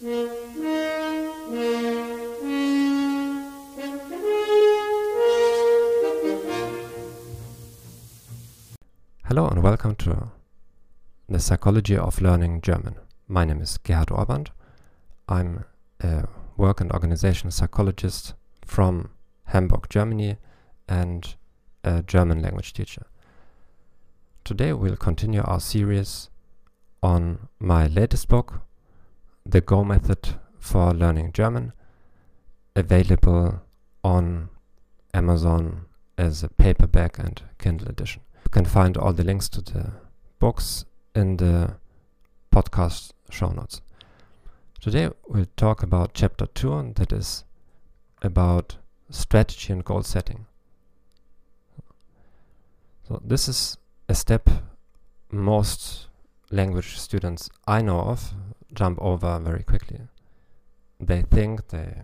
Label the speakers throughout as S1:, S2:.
S1: Hello and welcome to the Psychology of Learning German. My name is Gerhard Ohrband. I'm a work and organizational psychologist from Hamburg, Germany, and a German language teacher. Today we'll continue our series on my latest book, The Go Method for Learning German, available on Amazon as a paperback and Kindle edition. You can find all the links to the books in the podcast show notes. Today we'll talk about chapter 2 that is about strategy and goal setting. So this is a step most language students I know of jump over very quickly. They think they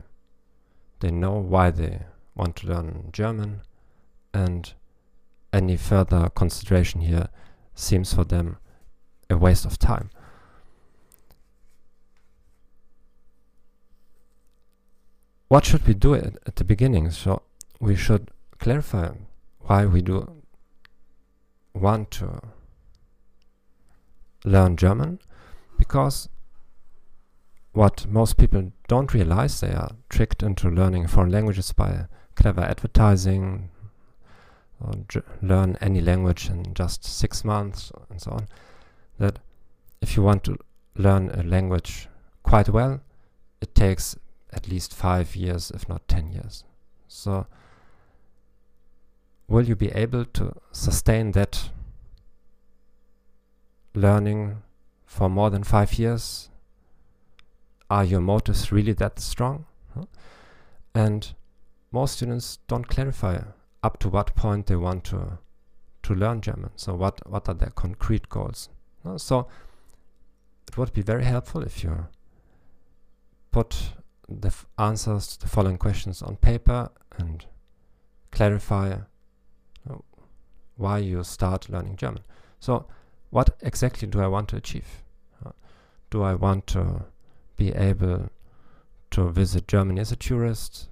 S1: they know why they want to learn German and any further consideration here seems for them a waste of time. What should we do at, at the beginning? So we should clarify why we do want to learn German because what most people don't realize they are tricked into learning foreign languages by clever advertising or learn any language in just six months and so on. That if you want to learn a language quite well, it takes at least five years, if not ten years. So, will you be able to sustain that learning for more than five years? Are your motives really that strong? And most students don't clarify up to what point they want to to learn German. So what what are their concrete goals? So it would be very helpful if you put the answers to the following questions on paper and clarify why you start learning German. So what exactly do I want to achieve? Do I want to be able to visit Germany as a tourist?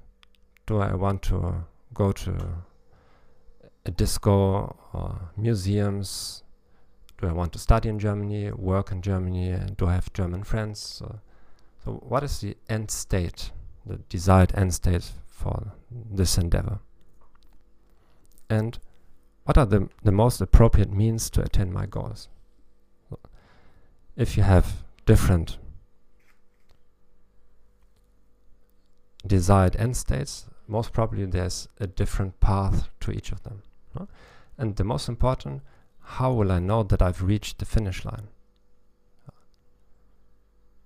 S1: Do I want to go to a disco or museums? Do I want to study in Germany, work in Germany? And do I have German friends? So, so what is the end state, the desired end state for this endeavor? And what are the, the most appropriate means to attain my goals? If you have different desired end states, most probably there's a different path to each of them. And the most important, how will I know that I've reached the finish line?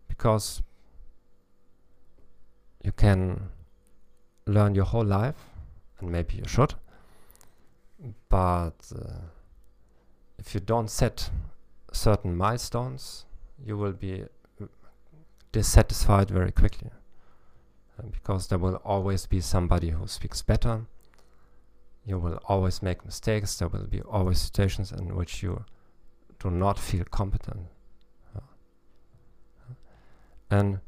S1: Because you can learn your whole life, and maybe you should, but uh, if you don't set certain milestones, you will be uh, dissatisfied very quickly. Because there will always be somebody who speaks better, you will always make mistakes. There will be always situations in which you do not feel competent. And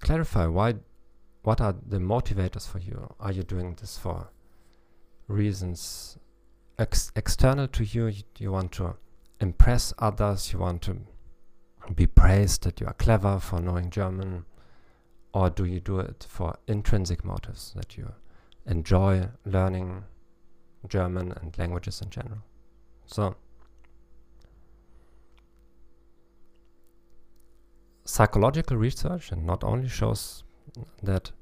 S1: clarify why what are the motivators for you? Are you doing this for reasons ex external to you? you? You want to impress others, you want to be praised that you are clever for knowing German, or do you do it for intrinsic motives that you enjoy learning German and languages in general? So, psychological research and not only shows that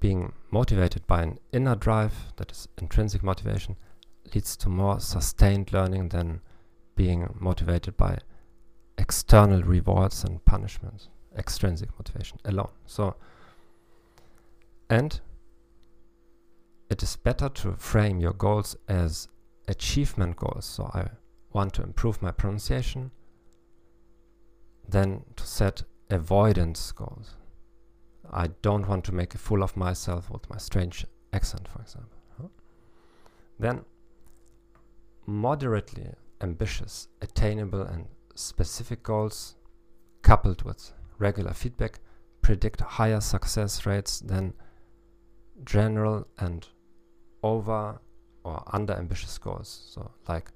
S1: being motivated by an inner drive, that is intrinsic motivation, leads to more sustained learning than being motivated by external rewards and punishments extrinsic motivation alone. So, and it is better to frame your goals as achievement goals. So I want to improve my pronunciation than to set avoidance goals. I don't want to make a fool of myself with my strange accent, for example. Then moderately ambitious, attainable and specific goals coupled with regular feedback predict higher success rates than general and over or under ambitious goals. So, like,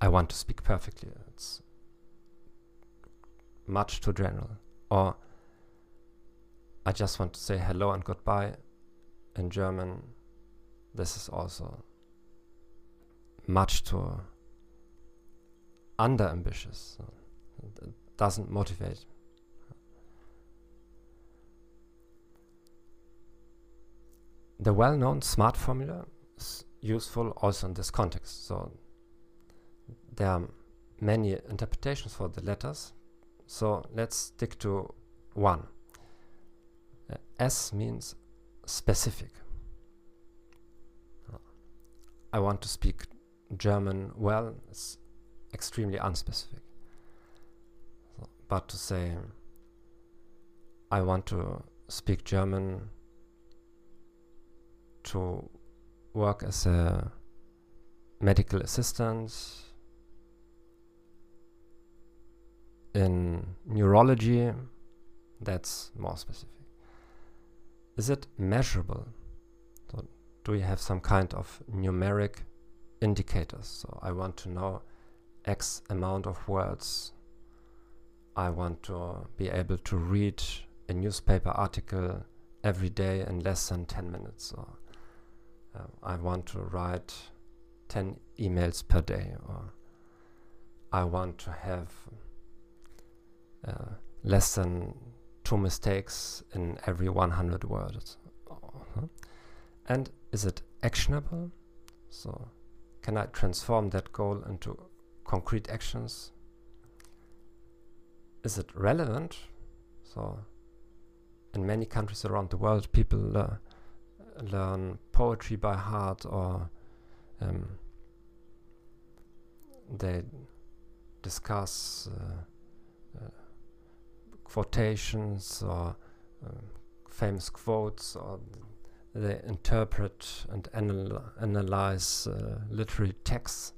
S1: I want to speak perfectly. It's much too general. Or I just want to say hello and goodbye in German. This is also much too under ambitious. Doesn't motivate. The well known SMART formula is useful also in this context. So there are many interpretations for the letters. So let's stick to one. Uh, S means specific. I want to speak German well. It's extremely unspecific. So, but to say, I want to speak German to work as a medical assistant in neurology, that's more specific. Is it measurable? So do you have some kind of numeric indicators? So I want to know X amount of words. I want to be able to read a newspaper article every day in less than 10 minutes. Or uh, I want to write 10 emails per day. Or I want to have uh, less than two mistakes in every 100 words. Uh-huh. And is it actionable? So, can I transform that goal into concrete actions? Is it relevant? So, in many countries around the world, people learn poetry by heart or um, they discuss uh, uh, quotations or uh, famous quotes or they interpret and anal analyze uh, literary texts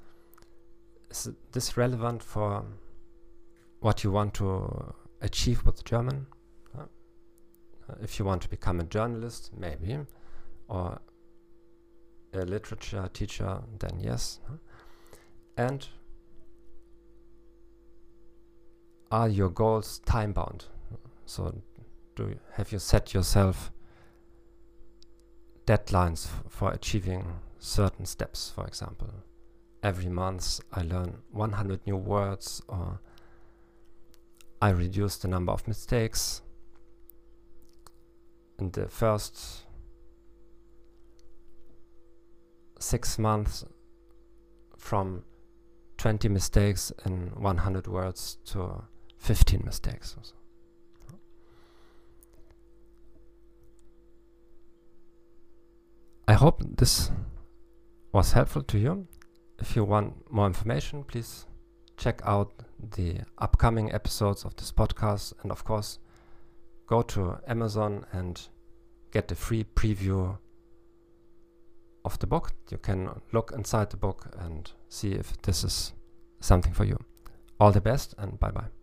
S1: is this relevant for what you want to achieve with German? Uh, if you want to become a journalist, maybe, or a literature teacher, then yes. And are your goals time bound? So, do you, have you set yourself deadlines for achieving certain steps, for example? Every month I learn 100 new words or I reduce the number of mistakes. In the first six months from 20 mistakes in 100 words to 15 mistakes. I hope this was helpful to you if you want more information, please check out the upcoming episodes of this podcast. And of course, go to Amazon and get the free preview of the book. You can look inside the book and see if this is something for you. All the best and bye bye.